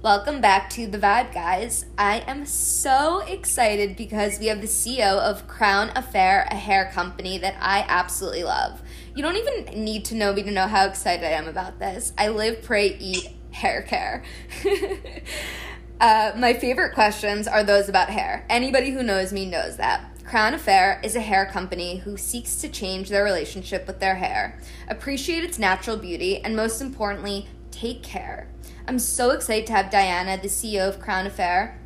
Welcome back to The Vibe, guys. I am so excited because we have the CEO of Crown Affair, a hair company that I absolutely love. You don't even need to know me to know how excited I am about this. I live, pray, eat hair care. uh, my favorite questions are those about hair. Anybody who knows me knows that. Crown Affair is a hair company who seeks to change their relationship with their hair, appreciate its natural beauty, and most importantly, take care. I'm so excited to have Dianna, the CEO of Crown Affair,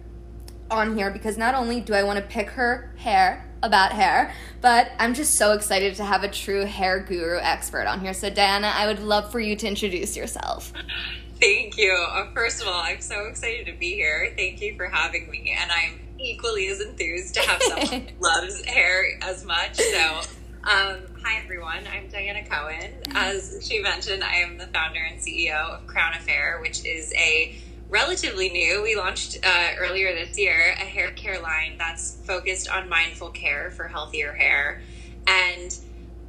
on here because not only do I want to pick her hair about hair, but I'm just so excited to have a true hair guru expert on here. So, Dianna, I would love for you to introduce yourself. Thank you. Uh, first of all, I'm so excited to be here. Thank you for having me. And I'm equally as enthused to have someone who loves hair as much. So, um, hi everyone, I'm Dianna Cohen. As she mentioned, I am the founder and CEO of Crown Affair, which is a relatively new, we launched uh, earlier this year, a hair care line that's focused on mindful care for healthier hair. And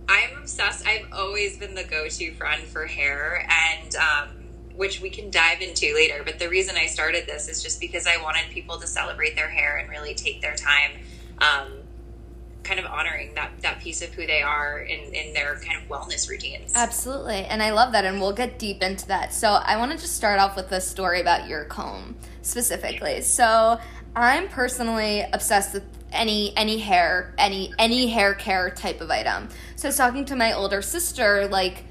I'm obsessed, I've always been the go to friend for hair, and um, which we can dive into later. But the reason I started this is just because I wanted people to celebrate their hair and really take their time. Um, kind of honoring that that piece of who they are in in their kind of wellness routines. Absolutely. And I love that and we'll get deep into that. So I want to just start off with a story about your comb specifically. So I'm personally obsessed with any any hair, any any hair care type of item. So I was talking to my older sister like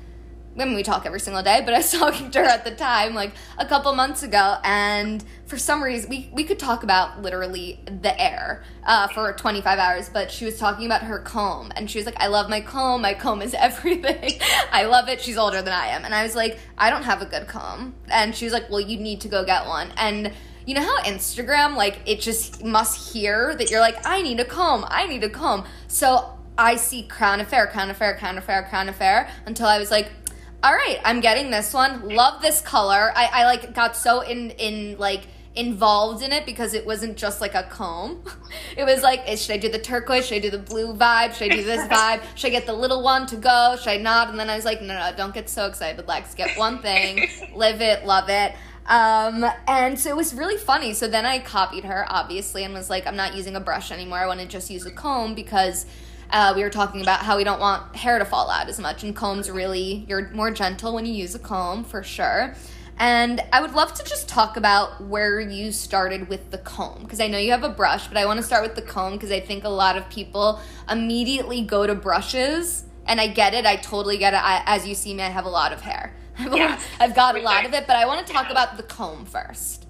I mean, we talk every single day, but I was talking to her at the time, like a couple months ago, and for some reason, we, we could talk about literally the air uh, for 25 hours, but she was talking about her comb, and she was like, I love my comb, my comb is everything. I love it. She's older than I am. And I was like, I don't have a good comb. And she was like, Well, you need to go get one. And you know how Instagram, like, it just must hear that you're like, I need a comb, I need a comb. So I see Crown Affair, Crown Affair, Crown Affair, Crown Affair until I was like, all right, I'm getting this one. Love this color. I, I like got so in in like involved in it because it wasn't just like a comb. It was like, should I do the turquoise? Should I do the blue vibe? Should I do this vibe? Should I get the little one to go? Should I not? And then I was like, no, no, don't get so excited, Lex. Get one thing, live it, love it. Um, and so it was really funny. So then I copied her, obviously, and was like, I'm not using a brush anymore. I want to just use a comb because uh, we were talking about how we don't want hair to fall out as much, and combs really, you're more gentle when you use a comb for sure. And I would love to just talk about where you started with the comb because I know you have a brush, but I want to start with the comb because I think a lot of people immediately go to brushes. And I get it, I totally get it. I, as you see me, I have a lot of hair. Yes, I've got a lot of it, but I want to talk about the comb first.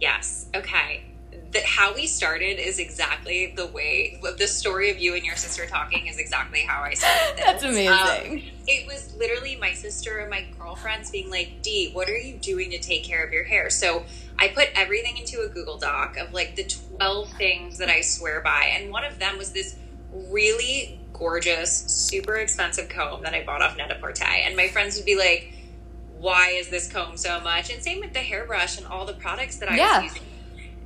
Yes, okay that how we started is exactly the way the story of you and your sister talking is exactly how I started. This. That's amazing. Um, it was literally my sister and my girlfriends being like, "Dee, what are you doing to take care of your hair?" So I put everything into a Google Doc of like the twelve things that I swear by, and one of them was this really gorgeous, super expensive comb that I bought off Net-a-Porter, and my friends would be like. Why is this comb so much? And same with the hairbrush and all the products that I yeah. was using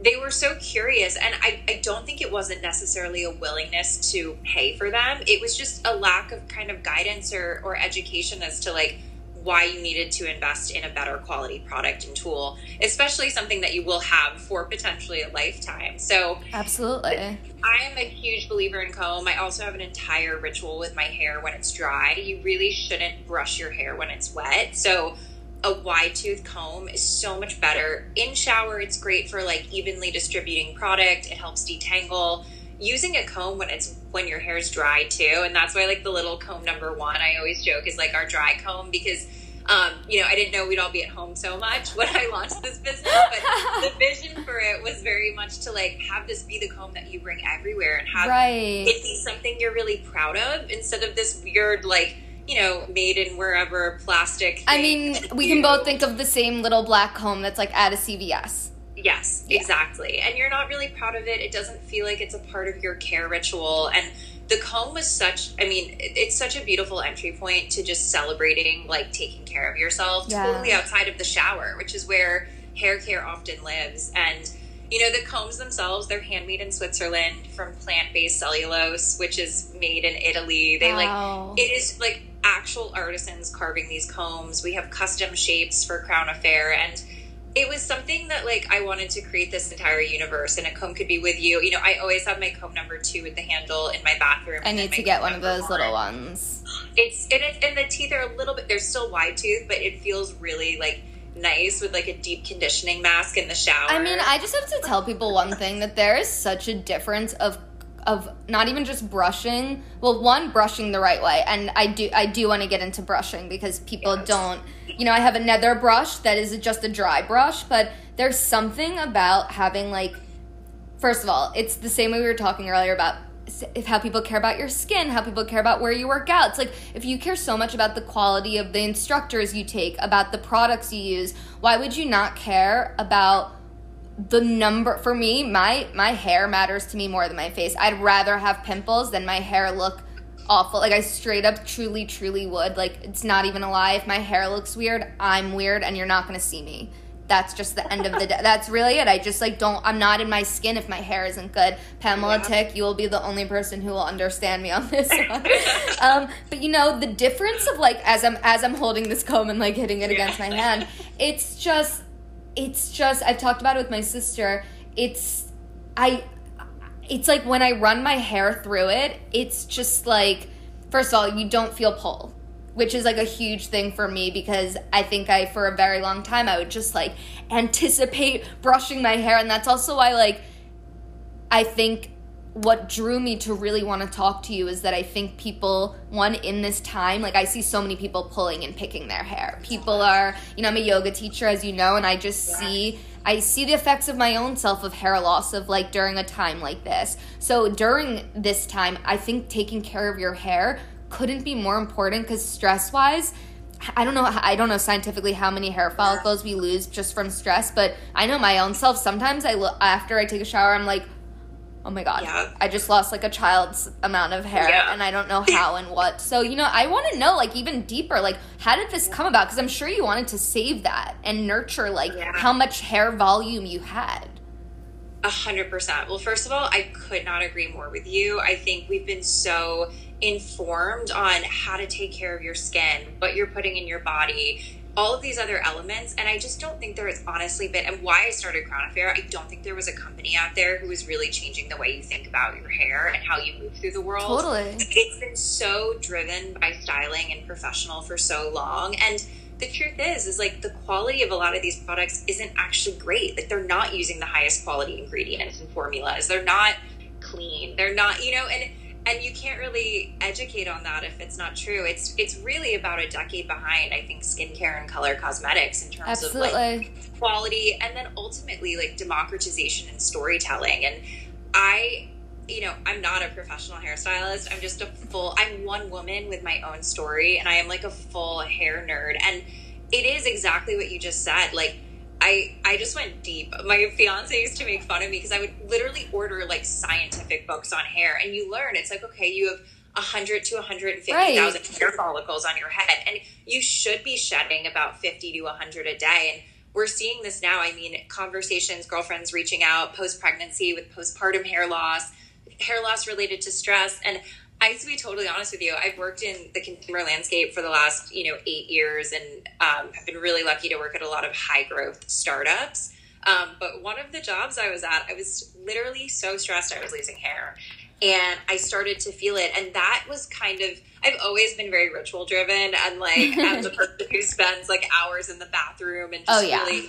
they were so curious and I, I don't think it wasn't necessarily a willingness to pay for them. It was just a lack of kind of guidance or, or education as to like why you needed to invest in a better quality product and tool especially something that you will have for potentially a lifetime. So absolutely. I am a huge believer in comb. I also have an entire ritual with my hair when it's dry. You really shouldn't brush your hair when it's wet. So a wide tooth comb is so much better. In shower, it's great for like evenly distributing product. It helps detangle. Using a comb when it's when your hair is dry too, and that's why like the little comb number one I always joke is like our dry comb because um, you know I didn't know we'd all be at home so much when I launched this business, but the vision for it was very much to like have this be the comb that you bring everywhere and have right. it be something you're really proud of instead of this weird like you know, made in wherever plastic. I mean, we can both think of the same little black comb that's like at a CVS. Yes, yeah. exactly. And you're not really proud of it. It doesn't feel like it's a part of your care ritual. And the comb was such, I mean, it's such a beautiful entry point to just celebrating, like taking care of yourself yeah. totally outside of the shower, which is where hair care often lives. And, you know, the combs themselves, they're handmade in Switzerland from plant based cellulose, which is made in Italy. They wow. like, it is like actual artisans carving these combs. We have custom shapes for Crown Affair, and it was something that like I wanted to create this entire universe, and a comb could be with you. You know, I always have my comb number two with the handle in my bathroom. I need to get one of those one. little ones. It's and, it, and the teeth are a little bit. They're still wide tooth, but it feels really like nice with like a deep conditioning mask in the shower. I mean, I just have to tell people one thing that there is such a difference of of not even just brushing. Well, one brushing the right way, and I do I do want to get into brushing because people yes. don't. You know, I have a nether brush that is just a dry brush, but there's something about having like. First of all, it's the same way we were talking earlier about if how people care about your skin, how people care about where you work out. It's like if you care so much about the quality of the instructors you take, about the products you use, why would you not care about the number for me, my my hair matters to me more than my face. I'd rather have pimples than my hair look awful. Like I straight up truly truly would. Like it's not even a lie. If my hair looks weird, I'm weird and you're not going to see me that's just the end of the day. That's really it. I just like don't. I'm not in my skin if my hair isn't good. Pamela yeah. Tick, you will be the only person who will understand me on this one. um, but you know the difference of like as I'm as I'm holding this comb and like hitting it against my hand, it's just, it's just. I've talked about it with my sister. It's, I, it's like when I run my hair through it. It's just like, first of all, you don't feel pull which is like a huge thing for me because I think I for a very long time I would just like anticipate brushing my hair and that's also why like I think what drew me to really want to talk to you is that I think people one in this time like I see so many people pulling and picking their hair. People are, you know, I'm a yoga teacher as you know and I just yeah. see I see the effects of my own self of hair loss of like during a time like this. So during this time, I think taking care of your hair couldn't be more important because stress wise, I don't know. I don't know scientifically how many hair follicles we lose just from stress, but I know my own self. Sometimes I look after I take a shower, I'm like, oh my god, yeah. I just lost like a child's amount of hair, yeah. and I don't know how and what. So you know, I want to know like even deeper, like how did this come about? Because I'm sure you wanted to save that and nurture like yeah. how much hair volume you had. A hundred percent. Well, first of all, I could not agree more with you. I think we've been so informed on how to take care of your skin, what you're putting in your body, all of these other elements. And I just don't think there has honestly been, and why I started Crown Affair, I don't think there was a company out there who was really changing the way you think about your hair and how you move through the world. Totally. It's been so driven by styling and professional for so long. And the truth is, is like the quality of a lot of these products isn't actually great. Like they're not using the highest quality ingredients and formulas. They're not clean. They're not, you know, and and you can't really educate on that if it's not true. It's it's really about a decade behind, I think, skincare and color cosmetics in terms Absolutely. of like quality, and then ultimately like democratization and storytelling. And I, you know, I'm not a professional hairstylist. I'm just a full. I'm one woman with my own story, and I am like a full hair nerd. And it is exactly what you just said, like I I just went deep. My fiance used to make fun of me because I would literally order like scientific books on hair, and you learn it's like okay, you have hundred to one hundred and fifty thousand right. hair follicles on your head, and you should be shedding about fifty to hundred a day. And we're seeing this now. I mean, conversations, girlfriends reaching out post pregnancy with postpartum hair loss, hair loss related to stress, and I to be totally honest with you, I've worked in the consumer landscape for the last, you know, eight years and um, have been really lucky to work at a lot of high growth startups. Um, but one of the jobs I was at, I was literally so stressed I was losing hair. And I started to feel it. And that was kind of, I've always been very ritual driven and like I'm the person who spends like hours in the bathroom and just oh, yeah. really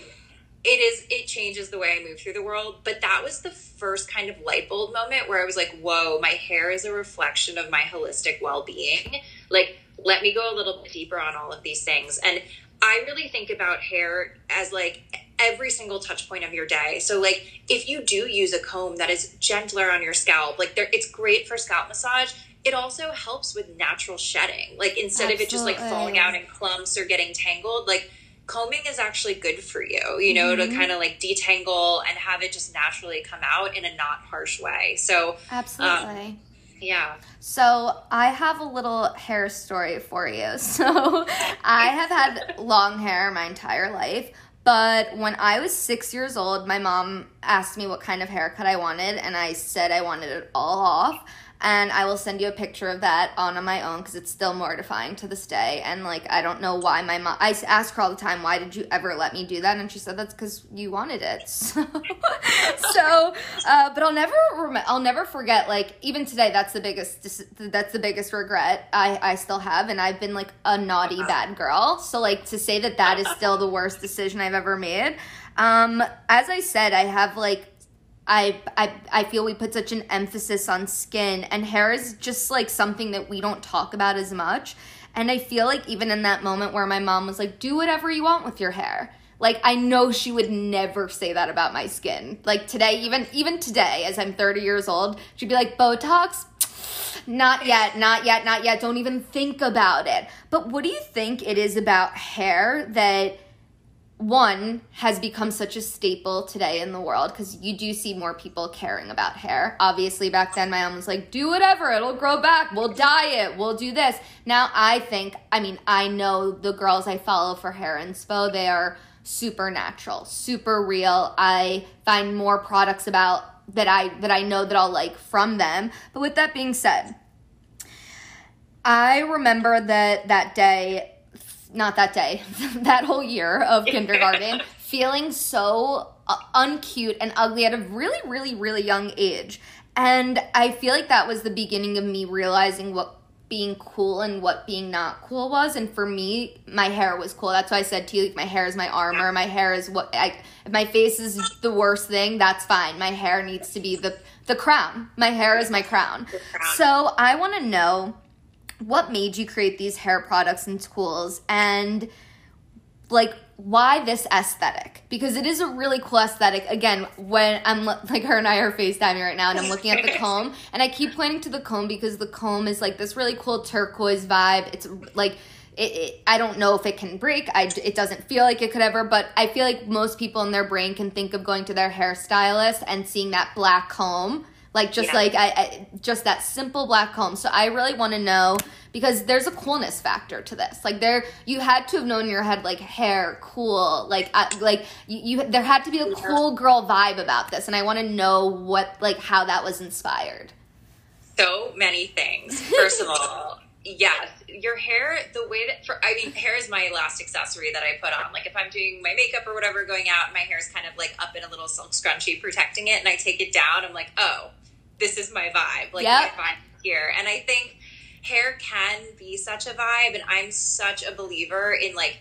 it is it changes the way I move through the world. But that was the first kind of light bulb moment where I was like, whoa, my hair is a reflection of my holistic well being. Like, let me go a little bit deeper on all of these things. And I really think about hair as like every single touch point of your day. So like if you do use a comb that is gentler on your scalp, like there it's great for scalp massage. It also helps with natural shedding. Like instead Absolutely. of it just like falling out in clumps or getting tangled, like combing is actually good for you, you know, mm-hmm. to kind of like detangle and have it just naturally come out in a not harsh way. So, absolutely. Um, yeah. So I have a little hair story for you. So I have had long hair my entire life. But when I was six years old, my mom asked me what kind of haircut I wanted, and I said I wanted it all off. And I will send you a picture of that on my own because it's still mortifying to this day. And like, I don't know why my mom. I ask her all the time, "Why did you ever let me do that?" And she said, "That's because you wanted it." So, so uh, but I'll never, rem- I'll never forget. Like, even today, that's the biggest, that's the biggest regret I I still have, and I've been like a naughty bad girl. So like to say that that is still the worst decision I've ever made. Um, as I said, I have like I, I I feel we put such an emphasis on skin and hair is just like something that we don't talk about as much. And I feel like even in that moment where my mom was like, "Do whatever you want with your hair." Like I know she would never say that about my skin. Like today, even even today, as I'm 30 years old, she'd be like, "Botox, not yet, not yet, not yet. Don't even think about it." But what do you think it is about hair that? One has become such a staple today in the world because you do see more people caring about hair. Obviously, back then my mom was like, do whatever, it'll grow back, we'll dye it, we'll do this. Now I think, I mean, I know the girls I follow for hair inspo, they are super natural, super real. I find more products about that I that I know that I'll like from them. But with that being said, I remember that that day not that day, that whole year of kindergarten, feeling so uh, uncute and ugly at a really, really, really young age. And I feel like that was the beginning of me realizing what being cool and what being not cool was. And for me, my hair was cool. That's why I said to you, like, my hair is my armor. My hair is what I, if my face is the worst thing, that's fine. My hair needs to be the, the crown. My hair is my crown. crown. So I want to know what made you create these hair products and tools? And like why this aesthetic? Because it is a really cool aesthetic. Again when i'm like her and i are facetiming right now and i'm looking at the comb and i keep pointing to the comb because the comb is like this really cool turquoise vibe. It's like it, it, I don't know if it can break. I, it doesn't feel like it could ever, but I feel like most people in their brain can think of going to their hairstylist and seeing that black comb like just yeah. like I, I, just that simple black comb. So i really want to know because there's a coolness factor to this. Like there you had to have known in your head like hair cool like uh, like you, you there had to be a cool girl vibe about this and i want to know what like how that was inspired. So many things. First of all yes your hair the way that for i mean hair is my last accessory that i put on like if i'm doing my makeup or whatever going out my hair is kind of like up in a little silk scrunchie protecting it and i take it down i'm like oh this is my vibe. Like yep. my vibe here. And I think hair can be such a vibe and I'm such a believer in like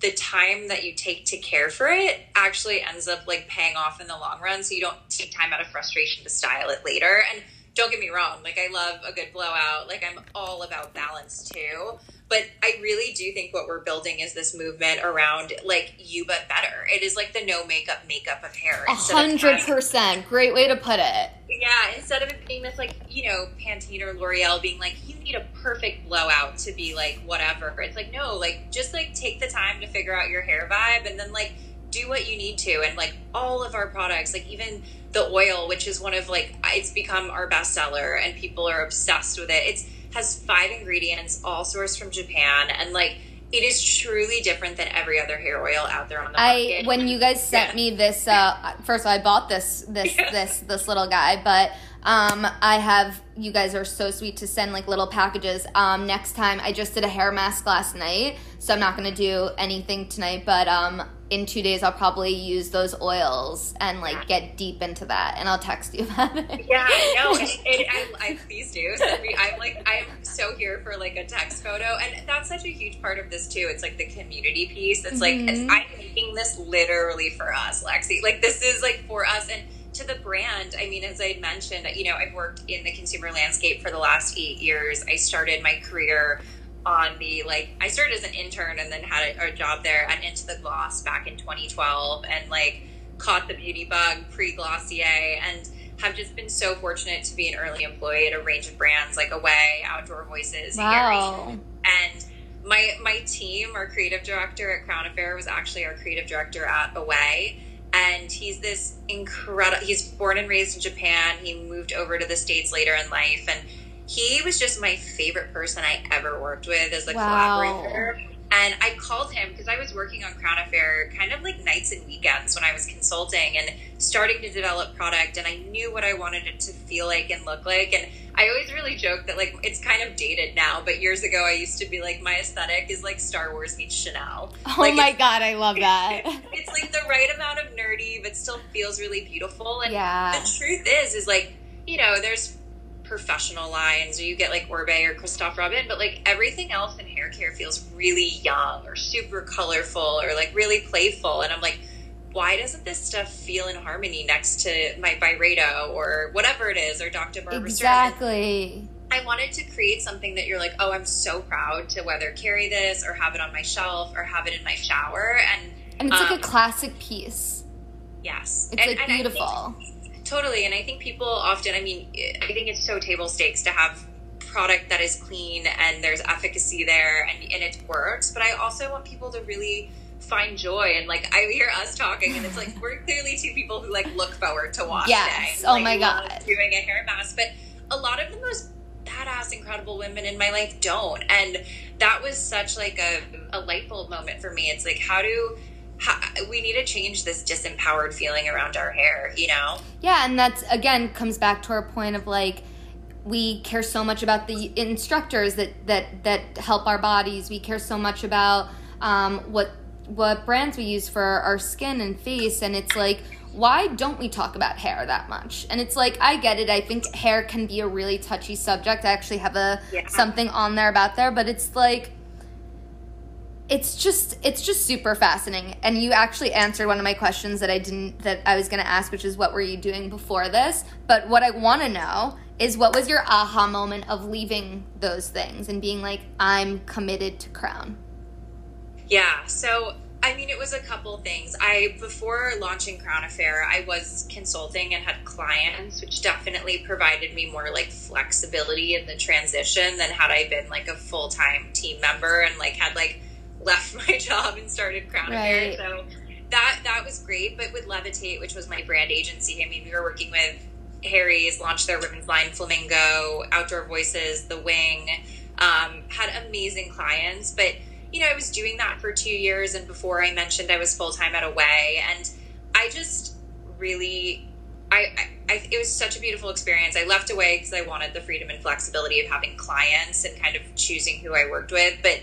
the time that you take to care for it actually ends up like paying off in the long run so you don't take time out of frustration to style it later and don't get me wrong like i love a good blowout like i'm all about balance too but I really do think what we're building is this movement around like you but better. It is like the no makeup makeup of hair. A hundred percent. Great way to put it. Yeah, instead of it being this like, you know, Pantene or L'Oreal being like, you need a perfect blowout to be like whatever. It's like, no, like just like take the time to figure out your hair vibe and then like do what you need to. And like all of our products, like even the oil, which is one of like it's become our bestseller and people are obsessed with it. It's has five ingredients, all sourced from Japan, and like it is truly different than every other hair oil out there on the market. I when you guys sent yeah. me this, uh, first of all, I bought this this yeah. this this little guy, but um, I have you guys are so sweet to send like little packages. Um, next time, I just did a hair mask last night, so I'm not gonna do anything tonight. But um, in two days, I'll probably use those oils and like get deep into that, and I'll text you about it. Yeah, no, it, it, I, I, please do. So I'm like, I'm so here for like a text photo, and that's such a huge part of this too. It's like the community piece. It's mm-hmm. like it's, I'm making this literally for us, Lexi. Like this is like for us, and to the brand, I mean, as I mentioned, you know, I've worked in the consumer landscape for the last eight years. I started my career on the like I started as an intern and then had a, a, job there at Into the Gloss back in 2012 and like caught the beauty bug pre Glossier and have just been so fortunate to be an early employee at a range of brands like Away, Outdoor Voices, wow. and my my team, our creative director at Crown Affair was actually our creative director at Away and he's this incredible he's born and raised in japan. He moved over to the states later in life. And he was just my favorite person i ever worked with as a wow. collaborator And I called him because I was working on Crown Affair kind of like nights and weekends when I was consulting and starting to develop product. And I knew what I wanted it to feel like and look like. And I always really joke that like it's kind of dated now, but years ago I used to be like my aesthetic is like Star Wars meets Chanel. Oh like, my god, I love that. it's like the right amount of nerdy, but still feels really beautiful. And Yeah. the truth is, is like you know, there's professional lines, or you get like Oribe or Christophe Robin, but like everything else in hair care feels really young or super colorful or like really playful. And I'm like, why doesn't this stuff feel in harmony next to my Byredo or whatever it is or Dr. Barbara? Exactly. I wanted to create something that you're like, oh, I'm so proud to whether carry this or have it on my shelf or have it in my shower. And And it's like Um, a classic piece. yes, It's And- like and beautiful. Totally. And I think people often, I mean, I think it's so table stakes to have product that is clean and there's efficacy there and, and it works. But I also want people to really find joy. And like, I hear us talking and it's like, we're clearly two people who like look forward to wash Yes. day. Oh Like, my God. Doing a hair mask. But a lot of the most badass, incredible women in my life don't. And that was such like a, a light bulb moment for me. It's like, how do, we need to change this disempowered feeling around our hair, you know? Yeah, and that's again comes back to our point of like we care so much about the instructors that that that help our bodies. We care so much about um, what what brands we use for our skin and face, and it's like why don't we talk about hair that much? And it's like I get it. I think hair can be a really touchy subject. I actually have a Yeah. something on there about there, but it's like it's just it's just super fascinating and you actually answered one of my questions that i didn't that i was going to ask which is what were you doing before this but what i want to know is what was your aha moment of leaving those things and being like i'm committed to crown Yeah. So, I mean, it was a couple things. I, before launching Crown Affair, I was consulting and had clients, which definitely provided me more like flexibility in the transition than had I been like a full time team member and like had like left my job and started Crown Right. Affair. So, that, that was great. But with Levitate, which was my brand agency, I mean, we were working with Harry's, launched their women's line Flamingo, Outdoor Voices, The Wing, um, had amazing clients. But you know, I was doing that for two years, and before I mentioned I was full time at Away, and I just really, I, I, I, it was such a beautiful experience. I left Away because I wanted the freedom and flexibility of having clients and kind of choosing who I worked with, but.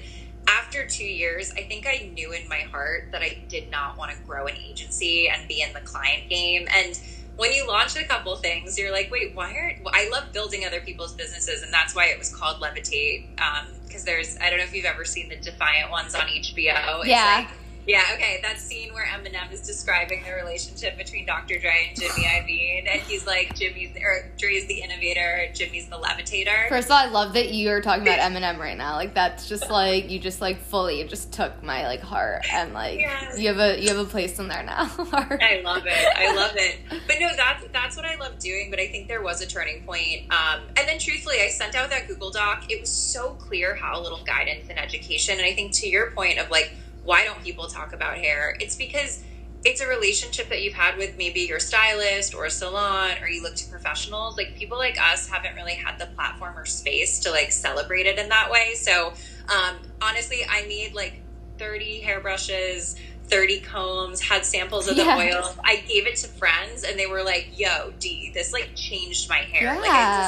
After two years, I think I knew in my heart that I did not want to grow an agency and be in the client game. And when you launch a couple things, you're like, wait, why aren't I love building other people's businesses, and that's why it was called Levitate. Um, because there's, I don't know if you've ever seen the Defiant ones on HBO. It's Yeah. like- yeah. Okay. That scene where Eminem is describing the relationship between Dr. Dre and Jimmy Iovine, and he's like, Jimmy's or Dre's the innovator, Jimmy's the levitator. first of all i love that you're talking about eminem right now like that's just like you just like fully you just took my like heart and like Yes. you have a you have a place in there now I love it. I love it. But no, that's that's what I love doing. But I think there was a turning point. Um, and then, truthfully, I sent out that Google Doc. It was so clear how little guidance and education. And I think to your point of like, why don't people talk about hair? It's because it's a relationship that you've had with maybe your stylist or a salon, or you look to professionals. Like people like us haven't really had the platform or space to like celebrate it in that way. So um, honestly, I made like 30 hairbrushes, 30 combs, had samples of the Yeah. oil. I gave it to friends and they were like, yo, D, this like changed my hair. Yeah.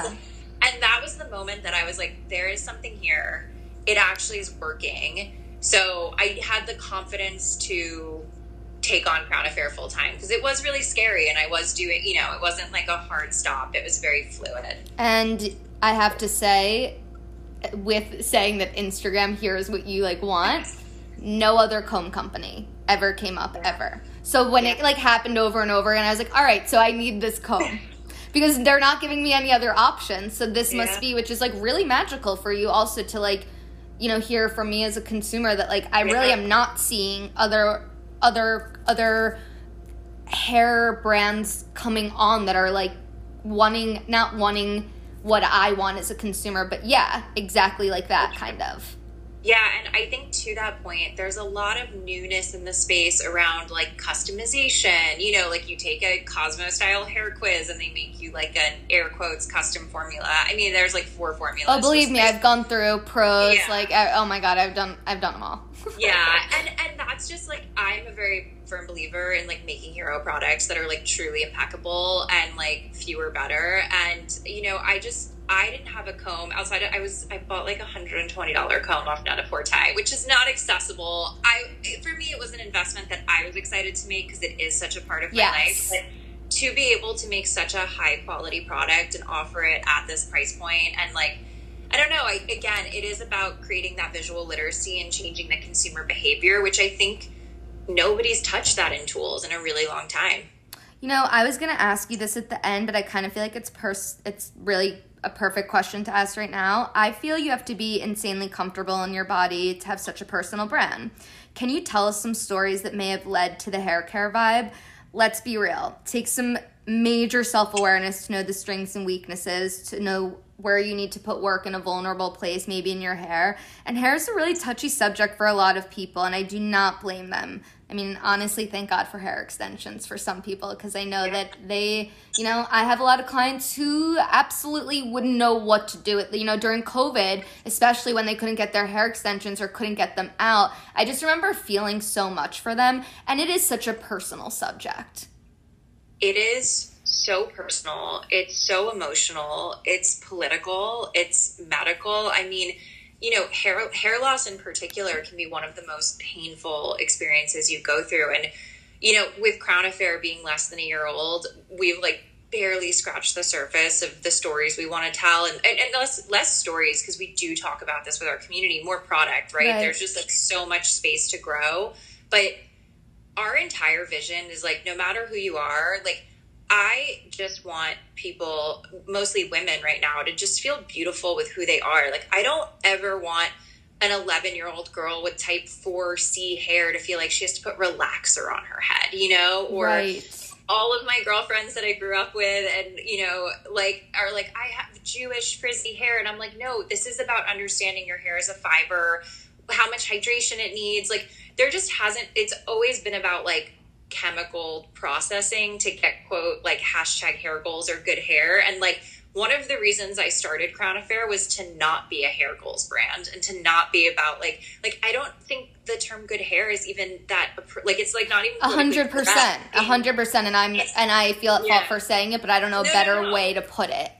I just, and that was the moment that I was like, there is something here. It actually is working. So I had the confidence to take on Crown Affair full time because it was really scary and I was doing, you know, it wasn't like a hard stop. It was very fluid. And I have to say, with saying that Instagram here's what you like want, no other comb company ever came up ever. So when it like happened over and over, and I was like, all right, so I need this comb. Because they're not giving me any other options. So this Yeah. must be, which is like really magical for you also to like, you know, hear from me as a consumer that like I really am not seeing other other other hair brands coming on that are like wanting not wanting what I want as a consumer, but yeah, exactly like that kind of. Yeah, and I think to that point, there's a lot of newness in the space around like customization. You know, like you take a Cosmo style hair quiz and they make you like an air quotes custom formula. I mean, there's like four formulas. Oh, believe me, I've gone through pros Yeah. like I, oh my god, I've done I've done them all. yeah, and and that's just like I'm a very firm believer in like making hero products that are like truly impeccable and like fewer better. And you know, I just I didn't have a comb outside. Of, I was I bought like a hundred and twenty dollar comb off Net-a-Porter, which is not accessible. I for me it was an investment that I was excited to make because it is such a part of my Yes. life. But to be able to make such a high quality product and offer it at this price point and like I don't know. I, again, it is about creating that visual literacy and changing the consumer behavior, which I think nobody's touched that in tools in a really long time. You know, I was gonna ask you this at the end, but I kind of feel like it's pers- it's really a perfect question to ask right now. I feel you have to be insanely comfortable in your body to have such a personal brand. Can you tell us some stories that may have led to the hair care vibe? Let's be real. Take some major self awareness to know the strengths and weaknesses, to know where you need to put work in a vulnerable place, maybe in your hair. And hair is a really touchy subject for a lot of people, and I do not blame them. I mean, honestly, thank God for hair extensions for some people because I know that they, you know, I have a lot of clients who absolutely wouldn't know what to do. With, you know, during COVID, especially when they couldn't get their hair extensions or couldn't get them out, I just remember feeling so much for them. And it is such a personal subject. It is so personal. It's so emotional. It's political. It's medical. I mean, you know, hair hair loss in particular can be one of the most painful experiences you go through. And you know, with Crown Affair being less than a year old, we've like barely scratched the surface of the stories we want to tell, and and, and less less stories because we do talk about this with our community. More product, right? Right. There's just like so much space to grow, but our entire vision is like no matter who you are, like I just want people, mostly women right now, to just feel beautiful with who they are. Like, I don't ever want an 11 year old girl with type 4C hair to feel like she has to put relaxer on her head, you know? Or right. all of my girlfriends that I grew up with and, you know, like, are like, I have Jewish frizzy hair. And I'm like, no, this is about understanding your hair as a fiber, how much hydration it needs. Like, there just hasn't, it's always been about like, chemical processing to get quote like hashtag hair goals or good hair. And like one of the reasons I started Crown Affair was to not be a hair goals brand and to not be about like like I don't think the term good hair is even that like it's like not even A hundred percent. a hundred percent, and I'm and I feel at fault for saying it, but I don't know a No, no, better no. way to put it.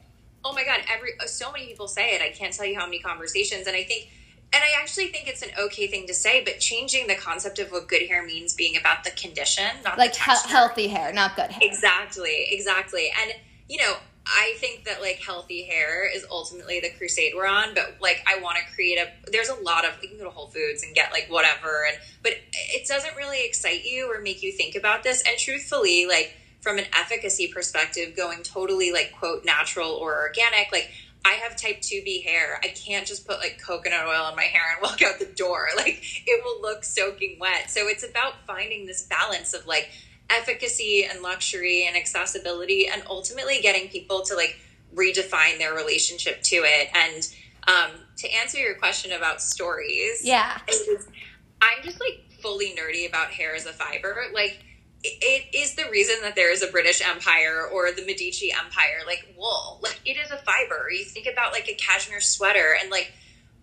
oh my god. Every so many people say it. I can't tell you how many conversations. And i think and i actually think it's an okay thing to say but changing the concept of what good hair means being about the condition not Like he- healthy hair, not good hair. exactly exactly. And you know i think that like healthy hair is ultimately the crusade we're on but like i want to create a there's a lot of you can go to whole foods and get like whatever and but it doesn't really excite you or make you think about this. And truthfully like from an efficacy perspective going totally like quote natural or organic like I have type 2B hair. I can't just put like coconut oil in my hair and walk out the door. Like it will look soaking wet. So it's about finding this balance of like efficacy and luxury and accessibility and ultimately getting people to like redefine their relationship to it. And um, to answer your question about stories, Yeah. I'm just like fully nerdy about hair as a fiber. Like it is the reason that there is a British Empire or the Medici Empire. Like wool, like it is a fiber. You think about like a cashmere sweater, and like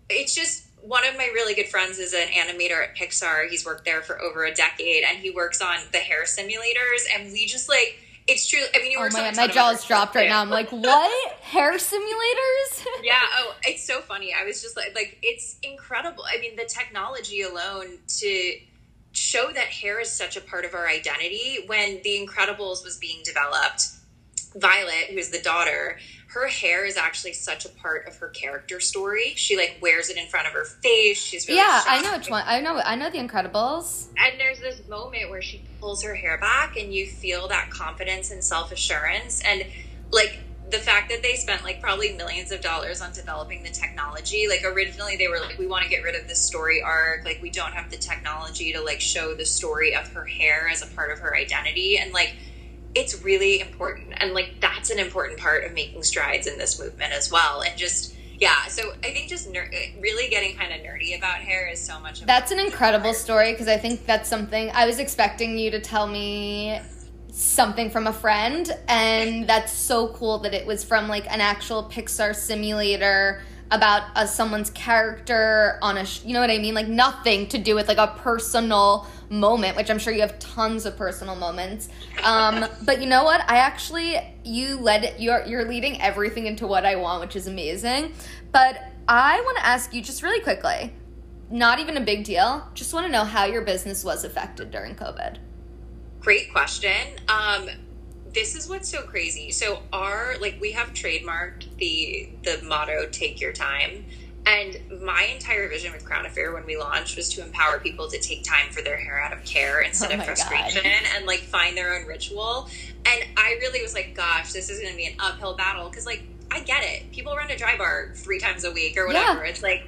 it's just one of my really good friends is an animator at Pixar. He's worked there for over a decade, and he works on the hair simulators. And we just like it's true. I mean, he Oh works my god, my ton of other jaw's dropped right now. I'm like, what? Hair simulators? yeah oh it's so funny i was just like like it's incredible i mean the technology alone to show that hair is such a part of our identity when the incredibles was being developed violet who's the daughter her hair is actually such a part of her character story she like wears it in front of her face she's really yeah, I know which one. I know. I know the Incredibles. and there's this moment where she pulls her hair back and you feel that confidence and self-assurance and like the fact that they spent like probably millions of dollars on developing the technology like originally they were like we want to get rid of this story arc like we don't have the technology to like show the story of her hair as a part of her identity. And like it's really important and like that's an important part of making strides in this movement as well and just yeah so i think just ner- really getting kind of nerdy about hair is so much That's an incredible story because I think that's something I was expecting you to tell me something from a friend, and that's so cool that it was from like an actual Pixar simulator about a, someone's character on a, sh- you know what I mean? Like nothing to do with like a personal moment, which I'm sure you have tons of personal moments. Um, but you know what? I actually you led you're you're leading everything into what I want, which is amazing. But I want to ask you just really quickly. Not even a big deal. Just want to know how your business was affected during COVID. Great question. Um, this is what's so crazy. So our like we have trademarked the the motto "Take your time." And my entire vision with Crown Affair when we launched was to empower people to take time for their hair out of care instead Oh of frustration God. and like find their own ritual. And I really was like, gosh, this is going to be an uphill battle because like I get it. People run a Drybar three times a week or whatever. It's like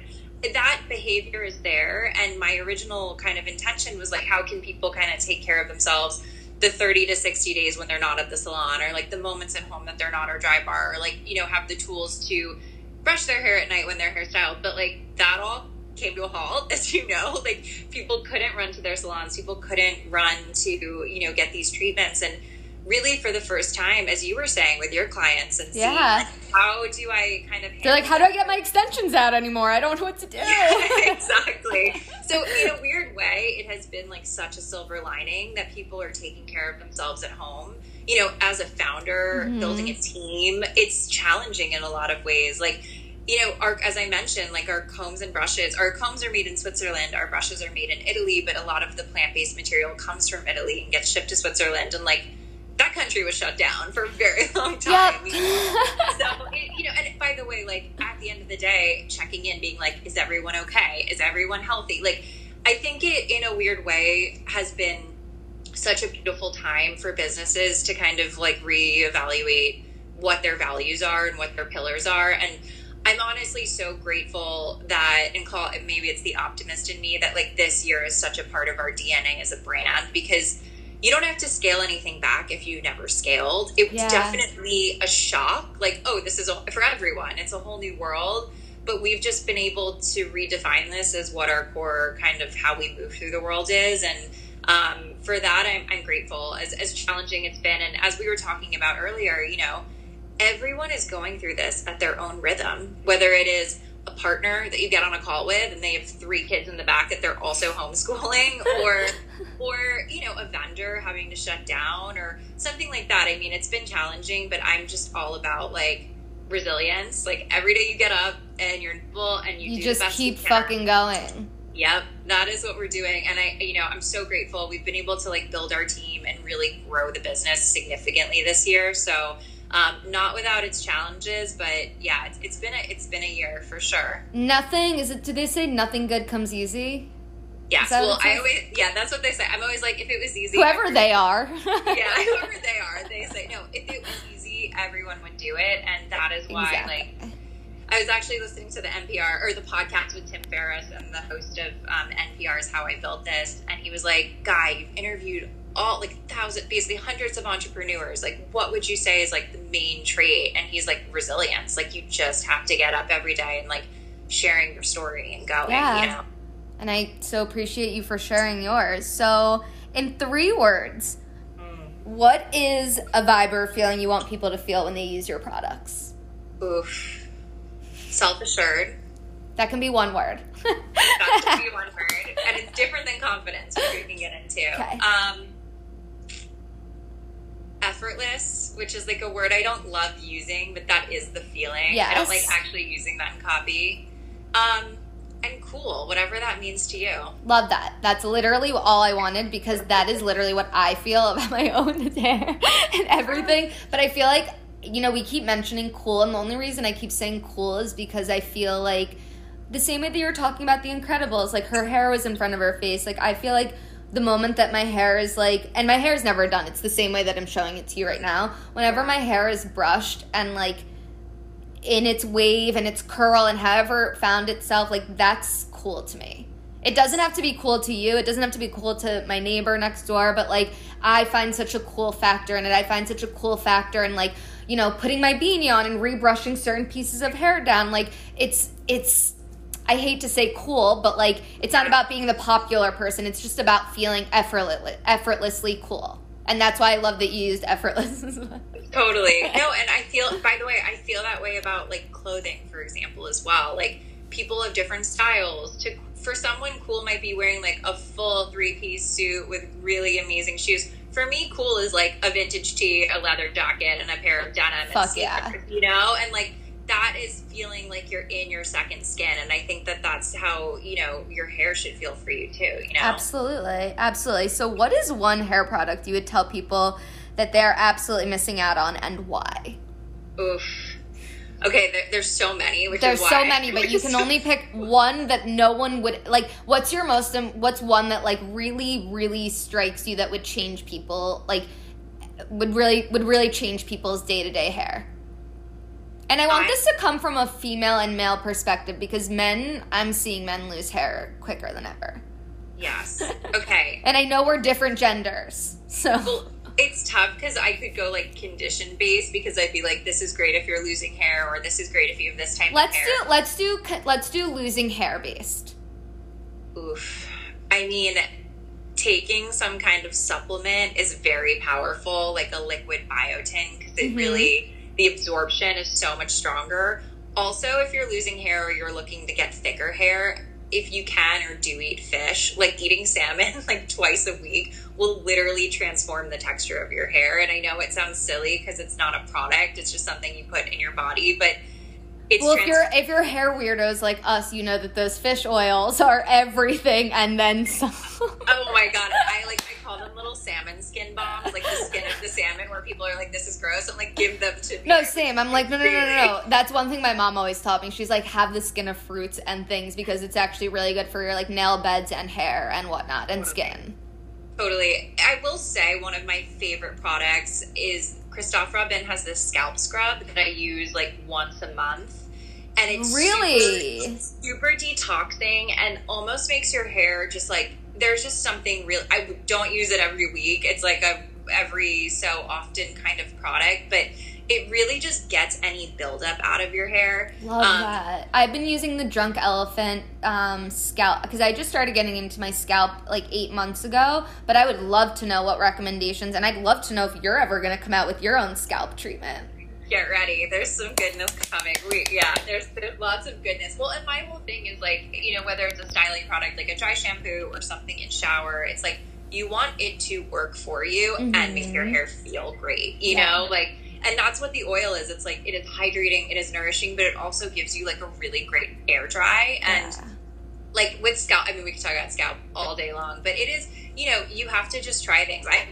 that behavior is there. And my original kind of intention was like, how can people kind of take care of themselves the 30 to 60 days when they're not at the salon or like the moments at home that they're not or Drybar or like, you know, have the tools to brush their hair at night when they're hairstyled. But like that all came to a halt, as you know. Like people couldn't run to their salons, people couldn't run to, you know, get these treatments. And really for the first time, as you were saying with your clients and Yeah. like, how do I kind of They're like, how do I get my extensions out anymore? I don't know what to do. exactly. So in a weird way, it has been like such a silver lining that people are taking care of themselves at home. You know, as a founder, Mhm. building a team, it's challenging in a lot of ways. Like, you know, our as I mentioned, like our combs and brushes, our combs are made in Switzerland, our brushes are made in Italy, but a lot of the plant based material comes from Italy and gets shipped to Switzerland, and like that country was shut down for a very long time. Yep. so it, you know and by the way like at the end of the day checking in being like is everyone okay is everyone healthy like i think it in a weird way has been such a beautiful time for businesses to kind of like reevaluate what their values are and what their pillars are and i'm honestly so grateful that and call maybe it's the optimist in me that like this year is such a part of our dna as a brand because you don't have to scale anything back if you never scaled. It was Yeah. definitely a shock. Like, oh, this is a, for everyone. It's a whole new world. But we've just been able to redefine this as what our core kind of how we move through the world is. And um, for that, I'm, I'm grateful. As, as challenging it's been, and as we were talking about earlier, you know, everyone is going through this at their own rhythm. Whether it is a partner that you get on a call with and they have three kids in the back that they're also homeschooling, or or you know a vendor having to shut down or something like that. I mean it's been challenging but i'm just all about like resilience. Like every day you get up and you're full and you, you do just keep you fucking going. yep that is what we're doing. And i you know i'm so grateful. We've been able to like build our team and really grow the business significantly this year. So um, not without its challenges but yeah it's, it's been a it's been a year for sure Nothing is it? Do they say nothing good comes easy? yes well i always yeah that's what they say i'm always like if it was easy Whoever they are. yeah, whoever they are, they say no. If it was easy, everyone would do it, and that is why. Exactly. Like, I was actually listening to the NPR or the podcast with Tim Ferriss and the host of um, NPR's How I Built This, and he was like, "Guy, you've interviewed all like thousands, basically hundreds of entrepreneurs. Like, what would you say is like the main trait?" And he's like, "Resilience. Like, you just have to get up every day and like sharing your story and going. Yeah. You know." and I so appreciate you for sharing yours. So, in three words, Mm. what is a vibe or feeling you want people to feel when they use your products? Oof. Self assured. That can be one word. That should be one word, and it's different than confidence, which we can get into. Okay. Um, effortless, which is like a word I don't love using, but that is the feeling. I don't like actually using that in copy. Um, and cool, whatever that means to you. Love that. That's literally all I wanted because that is literally what I feel about my own hair and everything. But I feel like, you know, we keep mentioning cool, and the only reason I keep saying cool is because I feel like the same way that you were talking about The Incredibles, like her hair was in front of her face. Like, I feel like the moment that my hair is like, and my hair is never done, it's the same way that I'm showing it to you right now. Whenever my hair is brushed and like, in its wave and its curl and however it found itself, like that's cool to me. It doesn't have to be cool to you. It doesn't have to be cool to my neighbor next door, but like I find such a cool factor in it. I find such a cool factor in like, you know, putting my beanie on and rebrushing certain pieces of hair down. Like it's it's I hate to say cool, but like it's not about being the popular person. It's just about feeling effortless, effortlessly cool. and that's why I love that you used effortless. totally. No, and I feel. By the way, I feel that way about like clothing, for example, as well. Like people of different styles. To for someone, cool might be wearing like a full three piece suit with really amazing shoes. For me, cool is like a vintage tee, a leather jacket, and a pair of denim. Fuck and yeah. You know, and like that is feeling like you're in your second skin and i think that that's how you know your hair should feel for you too you know? Absolutely absolutely. So what is one hair product you would tell people that they're absolutely missing out on and why? Oof. Okay there, there's so many which there's is so many but you can only pick one that no one would like what's your most um, what's one that like really really strikes you that would change people like would really would really change people's day-to-day hair and I want this to come from a female and male perspective because men, I'm seeing men lose hair quicker than ever. Yes. Okay. and I know we're different genders. So well, it's tough because I could go like condition based because I'd be like, this is great if you're losing hair, or this is great if you have this type let's of hair. Do, let's do let's do losing hair based. Oof. I mean, taking some kind of supplement is very powerful, like a liquid biotin, because it mm-hmm. really the absorption is so much stronger. Also, if you're losing hair or you're looking to get thicker hair, if you can or do eat fish, like eating salmon like twice a week will literally transform the texture of your hair. And I know it sounds silly because it's not a product, it's just something you put in your body, but it's well, trans- if you're if you're hair weirdos like us, you know that those fish oils are everything, and then some. oh my god! I like I call them little salmon skin bombs, like the skin of the salmon, where people are like, "This is gross." I'm like, give them to me. No, same. I'm like, no, no, no, no, no. That's one thing my mom always taught me. She's like, have the skin of fruits and things because it's actually really good for your like nail beds and hair and whatnot and skin. Totally. I will say one of my favorite products is Christophe Robin has this scalp scrub that I use like once a month. And it's really super, super detoxing and almost makes your hair just like there's just something real I don't use it every week. It's like a every so often kind of product, but it really just gets any buildup out of your hair. Love um, that. I've been using the Drunk Elephant um, scalp because I just started getting into my scalp like eight months ago. But I would love to know what recommendations, and I'd love to know if you're ever going to come out with your own scalp treatment. Get ready. There's some goodness coming. We, yeah, there's there's lots of goodness. Well, and my whole thing is like, you know, whether it's a styling product like a dry shampoo or something in shower, it's like you want it to work for you mm-hmm. and make your hair feel great. You yeah. know, like and that's what the oil is. It's like it is hydrating it is nourishing but it also gives you like a really great air dry. And yeah. like with scalp i mean we could talk about scalp all day long but it is you know you have to just try things. I,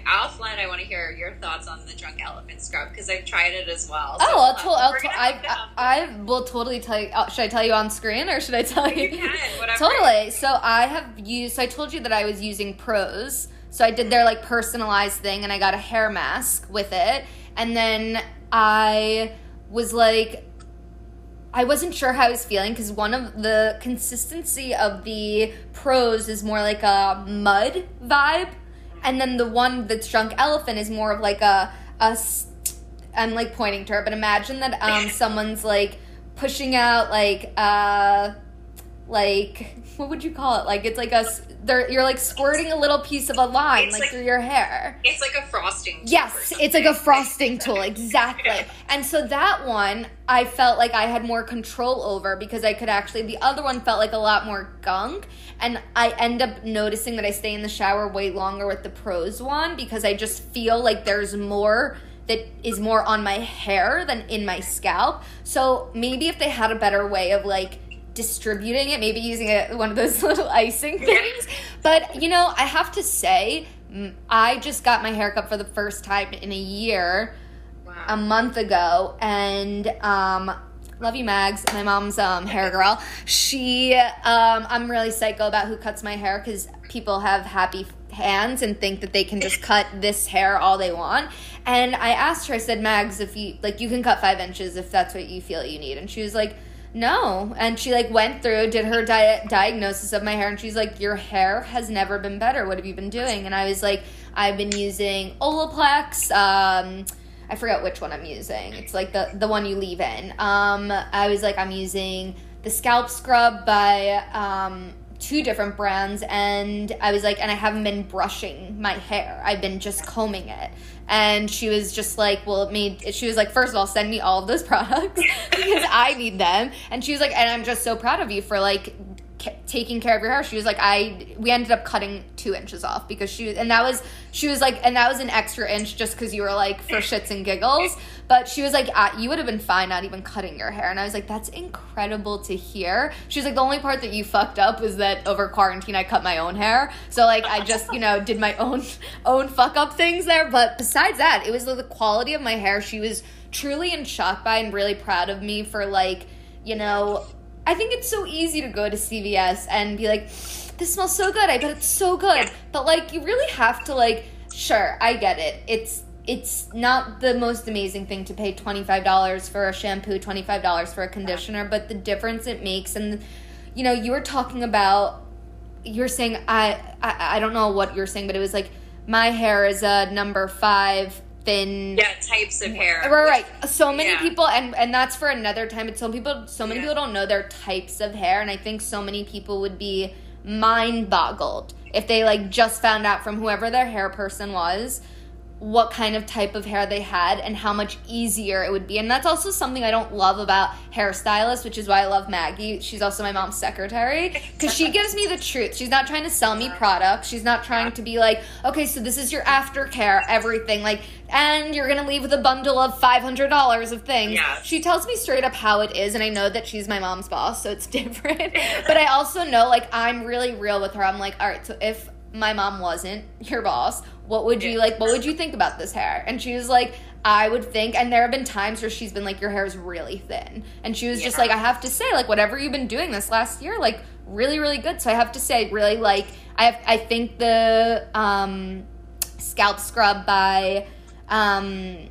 and i want to hear your thoughts on the drunk elephant scrub because i've tried it as well. So oh i'll, to- I'll to- I, I, I, will totally tell you oh, should i tell you on screen or should i tell you, you? can, totally. So i have used so i told you that i was using Prose. So i did their like personalized thing and i got a hair mask with it and then I was like, I wasn't sure how I was feeling because one of the consistency of the Prose is more like a mud vibe, and then the one that's drunk elephant is more of like a a. I'm like pointing to her, but imagine that um someone's like pushing out like uh like what would you call it? Like it's like a they're you're like squirting a little piece of a line like, like, through your hair. It's like a frosting. yes, it's like a frosting tool exactly. And so that one I felt like I had more control over because I could actually. The other one felt like a lot more gunk, and I end up noticing that I stay in the shower way longer with the Prose one because I just feel like there's more that is more on my hair than in my scalp. So maybe if they had a better way of like distributing it, maybe using a, one of those little icing things. But you know, I have to say, I just got my haircut for the first time in a year, wow. a month ago, and um, love you, Mags, my mom's um, hair girl. She, um, I'm really psycho about who cuts my hair because people have happy hands and think that they can just cut this hair all they want. And I asked her, I said, Mags, if you like, you can cut five inches if that's what you feel you need, and she was like no. And she like went through, did her di- diagnosis of my hair, and she's like, Your hair has never been better. What have you been doing? And I was like, I've been using Olaplex. Um, I forget which one I'm using. It's like the, the one you leave in. Um, I was like, I'm using the scalp scrub by um, two different brands and I was like and I haven't been brushing my hair. I've been just combing it. And she was just like, well, it made she was like, first of all, send me all of those products because I need them. And she was like, and I'm just so proud of you for like taking care of your hair. She was like, I we ended up cutting two inches off because she and that was she was like, and that was an extra inch just because you were like for shits and giggles. But she was like, ah, you would have been fine not even cutting your hair. And I was like, that's incredible to hear. She was like, the only part that you fucked up was that over quarantine I cut my own hair. So like I just you know did my own own fuck up things there. But besides that, it was the quality of my hair. She was truly in shock by and really proud of me for like you know I think it's so easy to go to CVS and be like, this smells so good. I bet it's so good. But like, you really have to like, sure, I get it. It's it's not the most amazing thing to pay $25 for a shampoo, $25 for a conditioner, but the difference it makes and you know, you were talking about you're saying I, I I don't know what you're saying, but it was like my hair is a number 5 thin yeah types of hair right right so many yeah. people and and that's for another time but some people so many yeah. people don't know their types of hair and i think so many people would be mind boggled if they like just found out from whoever their hair person was what kind of type of hair they had and how much easier it would be. And that's also something I don't love about hairstylists, which is why I love Maggie. She's also my mom's secretary because she gives me the truth. She's not trying to sell me products. She's not trying to be like, okay, so this is your aftercare, everything. Like, and you're gonna leave with a bundle of $500 of things. Yeah. She tells me straight up how it is, and I know that she's my mom's boss, so it's different. but I also know, like, I'm really real with her. I'm like, all right, so if my mom wasn't your boss, what would you like? What would you think about this hair? And she was like, I would think, and there have been times where she's been like, Your hair is really thin. And she was yeah. just like, I have to say, like, whatever you've been doing this last year, like, really, really good. So I have to say, really, like, I have, I think the um, scalp scrub by um,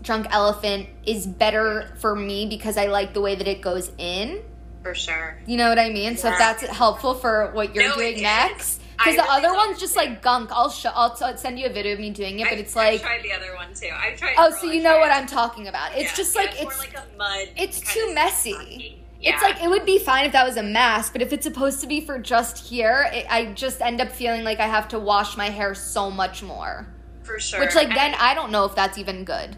Drunk Elephant is better for me because I like the way that it goes in. For sure. You know what I mean? Yeah. So if that's helpful for what you're no, doing next. Because the really other one's just like gunk. I'll show. I'll t- send you a video of me doing it, but I've, it's like. I've tried the other one too. I've tried. Oh, so you know what I'm talking about? It's yeah, just like yeah, it's, like a mud. It's too messy. Yeah. It's like it would be fine if that was a mask, but if it's supposed to be for just here, it, I just end up feeling like I have to wash my hair so much more. For sure. Which, like, then I don't know if that's even good.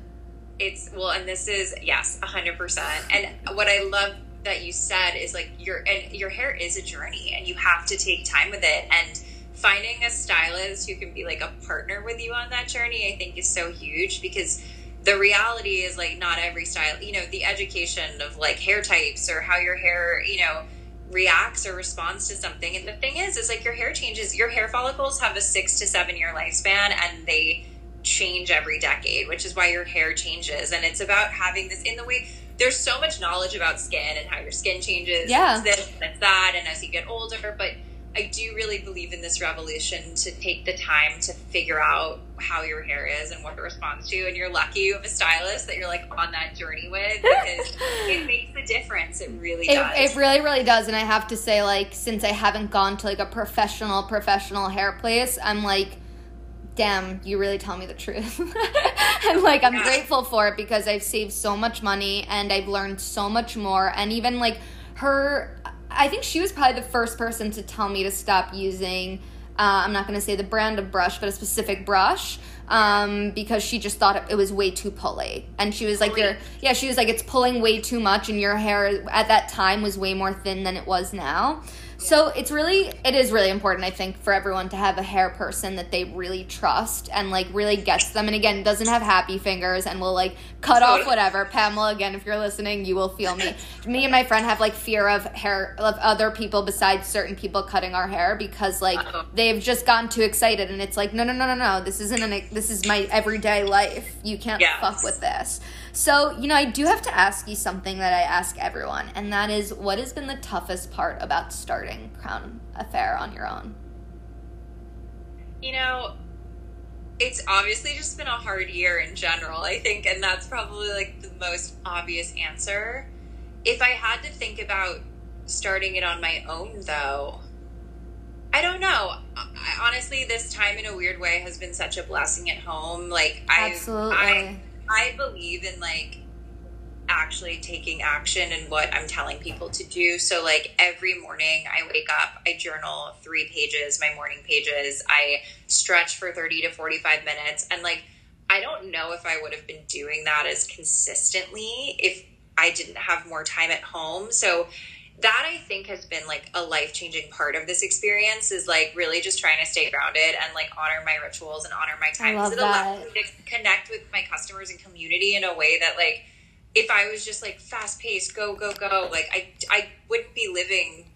It's well, and this is yes, hundred percent. And what I love that you said is like your and your hair is a journey, and you have to take time with it and finding a stylist who can be like a partner with you on that journey, I think is so huge because the reality is like not every style, you know, the education of like hair types or how your hair, you know, reacts or responds to something. And the thing is, is like your hair changes, your hair follicles have a six to seven year lifespan and they change every decade, which is why your hair changes. And it's about having this in the way there's so much knowledge about skin and how your skin changes. Yeah. It's this and it's that. And as you get older, but I do really believe in this revolution to take the time to figure out how your hair is and what it responds to. And you're lucky you have a stylist that you're like on that journey with because it makes a difference. It really does. It, it really, really does. And I have to say, like, since I haven't gone to like a professional, professional hair place, I'm like, damn, you really tell me the truth. and like, I'm yeah. grateful for it because I've saved so much money and I've learned so much more. And even like her I think she was probably the first person to tell me to stop using. Uh, I'm not going to say the brand of brush, but a specific brush um, because she just thought it was way too pulley. And she was like, "You're yeah." She was like, "It's pulling way too much, and your hair at that time was way more thin than it was now." So it's really, it is really important, I think, for everyone to have a hair person that they really trust and like really gets them. And again, doesn't have happy fingers and will like cut off whatever. Pamela, again, if you're listening, you will feel me. me and my friend have like fear of hair of other people besides certain people cutting our hair because like Uh-oh. they've just gotten too excited and it's like no no no no no this isn't an this is my everyday life. You can't yes. fuck with this. So, you know, I do have to ask you something that I ask everyone, and that is what has been the toughest part about starting Crown Affair on your own? You know, it's obviously just been a hard year in general, I think, and that's probably like the most obvious answer. If I had to think about starting it on my own, though, I don't know. I, honestly, this time in a weird way has been such a blessing at home. Like, I, Absolutely. I I believe in like actually taking action and what I'm telling people to do. So, like every morning I wake up, I journal three pages, my morning pages, I stretch for 30 to 45 minutes. And like, I don't know if I would have been doing that as consistently if I didn't have more time at home. So, that I think has been like a life changing part of this experience is like really just trying to stay grounded and like honor my rituals and honor my time because it allows me to connect with my customers and community in a way that like if I was just like fast paced, go, go, go, like I, I wouldn't be living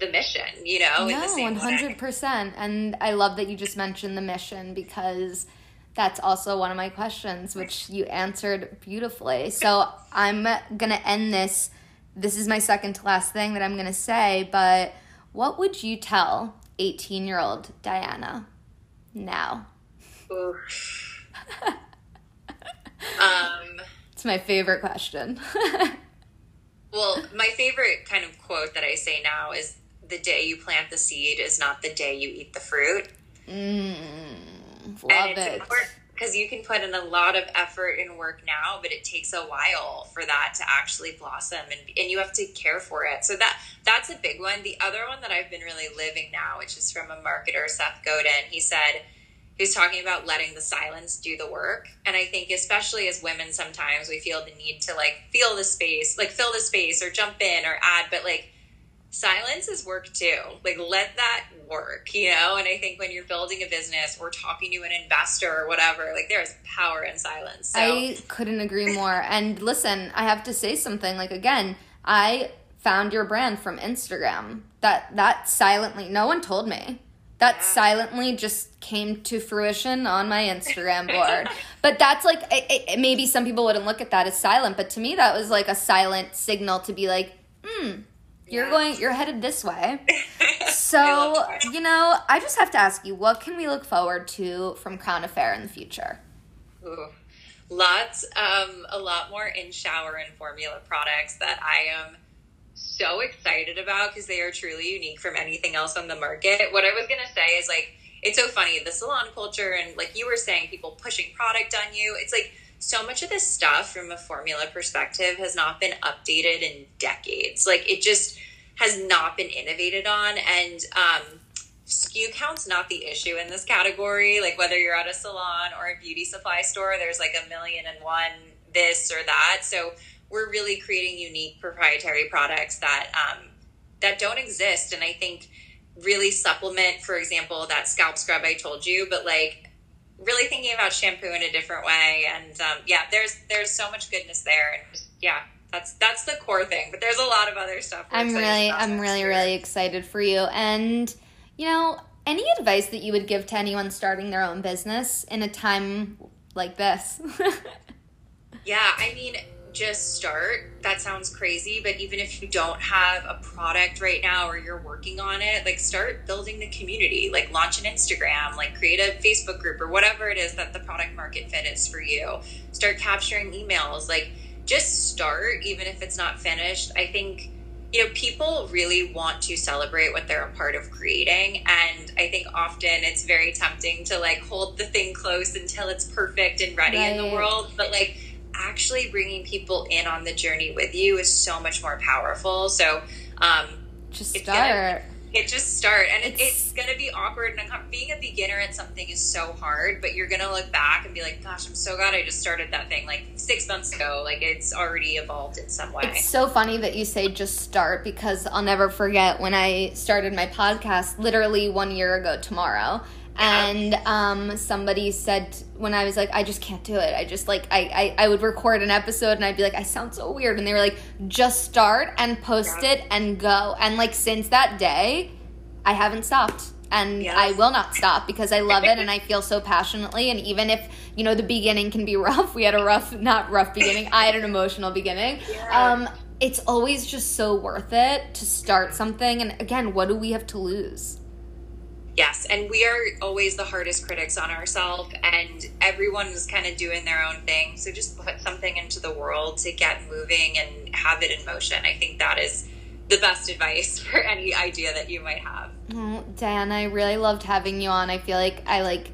the mission, you know, no, one hundred percent. And I love that you just mentioned the mission because that's also one of my questions, which you answered beautifully. So I'm gonna end this. This is my second to last thing that I'm gonna say, but what would you tell 18 year old Dianna now? um it's my favorite question. well, my favorite kind of quote that I say now is the day you plant the seed is not the day you eat the fruit. Mm, love it. Because you can put in a lot of effort and work now, but it takes a while for that to actually blossom, and, and you have to care for it. So that that's a big one. The other one that I've been really living now, which is from a marketer, Seth Godin. He said, who's talking about letting the silence do the work. And I think, especially as women, sometimes we feel the need to like feel the space, like fill the space or jump in or add, but like silence is work too. Like let that work, you know? And I think when you're building a business or talking to an investor or whatever, like there is power in silence. So. I couldn't agree more. and listen, I have to say something like again, I found your brand from Instagram. That that silently no one told me that yeah. silently just came to fruition on my Instagram board. but that's like, it, it, maybe some people wouldn't look at that as silent, but to me, that was like a silent signal to be like, hmm, you're going, you're headed this way. so, you know, I just have to ask you, what can we look forward to from Crown Affair in the future? Ooh. Lots, um, a lot more in shower and formula products that I am so excited about because they are truly unique from anything else on the market. What I was going to say is like, it's so funny the salon culture and like you were saying, people pushing product on you. It's like so much of this stuff from a formula perspective has not been updated in decades. Like it just has not been innovated on. And, um, SKU count's not the issue in this category. Like whether you're at a salon or a beauty supply store, there's like a million and one this or that. So we're really creating unique proprietary products that um, that don't exist and i think really supplement for example that scalp scrub i told you but like really thinking about shampoo in a different way. And um, yeah there's there's so much goodness there. And just, yeah that's that's the core thing. But there's a lot of other stuff i'm really i'm really year. really excited for you. And you know any advice that you would give to anyone starting their own business in a time like this? Yeah i mean just start. That sounds crazy, but even if you don't have a product right now or you're working on it, like start building the community, like launch an Instagram, like create a Facebook group or whatever it is that the product market fit is for you. Start capturing emails, like just start, even if it's not finished. I think you know, people really want to celebrate what they're a part of creating. And I think often it's very tempting to like hold the thing close until it's perfect and ready right. in the world. But like, actually bringing people in on the journey with you is so much more powerful. So, um, just start. it just start, and it's, it's going to be awkward. And being a beginner at something is so hard, but you're going to look back and be like, "Gosh, I'm so glad I just started that thing like six months ago. Like it's already evolved in some way." It's so funny that you say just start because I'll never forget when I started my podcast, literally one year ago tomorrow and um, somebody said when I was like, I just can't do it. I just like I, I I would record an episode and I'd be like, I sound so weird, and they were like, just start and post it and go. And like since that day, I haven't stopped. And yes. I will not stop because I love it and I feel so passionately. And even if, you know, the beginning can be rough, we had a rough, not rough beginning, I had an emotional beginning. Yeah. Um, it's always just so worth it to start something. And again, what do we have to lose? Yes, and we are always the hardest critics on ourselves, and everyone is kind of doing their own thing. So just put something into the world to get moving and have it in motion. I think that is the best advice for any idea that you might have. Oh, Dan, I really loved having you on. I feel like I like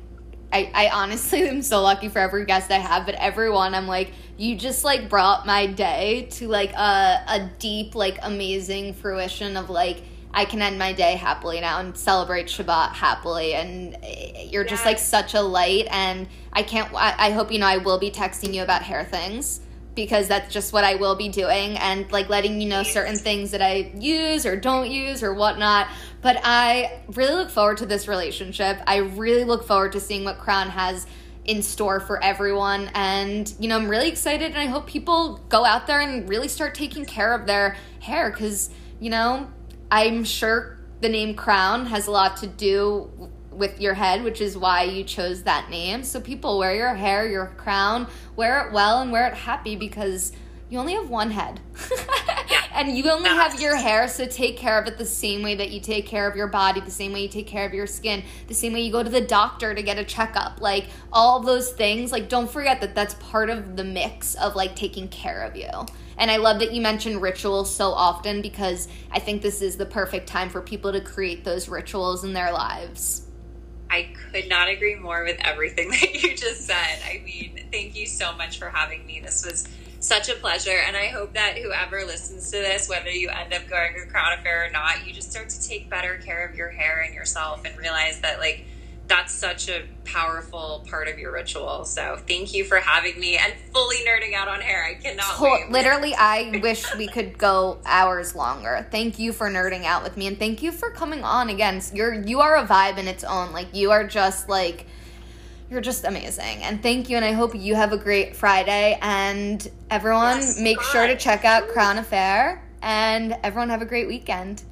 I, I honestly am so lucky for every guest I have, but everyone I'm like, you just like brought my day to like a a deep, like amazing fruition of like I can end my day happily now and celebrate Shabbat happily. And eh, you're just like such a light. And I can't, I, I hope you know I will be texting you about hair things because that's just what I will be doing and like letting you know certain things that I use or don't use or whatnot. But I really look forward to this relationship. I really look forward to seeing what Crown has in store for everyone. And, you know, I'm really excited and I hope people go out there and really start taking care of their hair because, you know, I'm sure the name Crown has a lot to do with your head, which is why you chose that name. So people wear your hair, your crown, wear it well and wear it happy because you only have one head. and you only have your hair, so take care of it the same way that you take care of your body, the same way you take care of your skin, the same way you go to the doctor to get a checkup. Like all those things, like don't forget that that's part of the mix of like taking care of you. And I love that you mentioned rituals so often because I think this is the perfect time for people to create those rituals in their lives. I could not agree more with everything that you just said. I mean, thank you so much for having me. This was such a pleasure. And I hope that whoever listens to this, whether you end up going to Crown Affair or not, you just start to take better care of your hair and yourself and realize that, like, that's such a powerful part of your ritual. So thank you for having me and fully nerding out on hair. I cannot wait. Literally, I wish we could go hours longer. Thank you for nerding out with me and thank you for coming on again. You're you are a vibe in its own. Like you are just like you're just amazing. And thank you and I hope you have a great Friday and everyone yes, make sure to check out Crown Affair and everyone have a great weekend.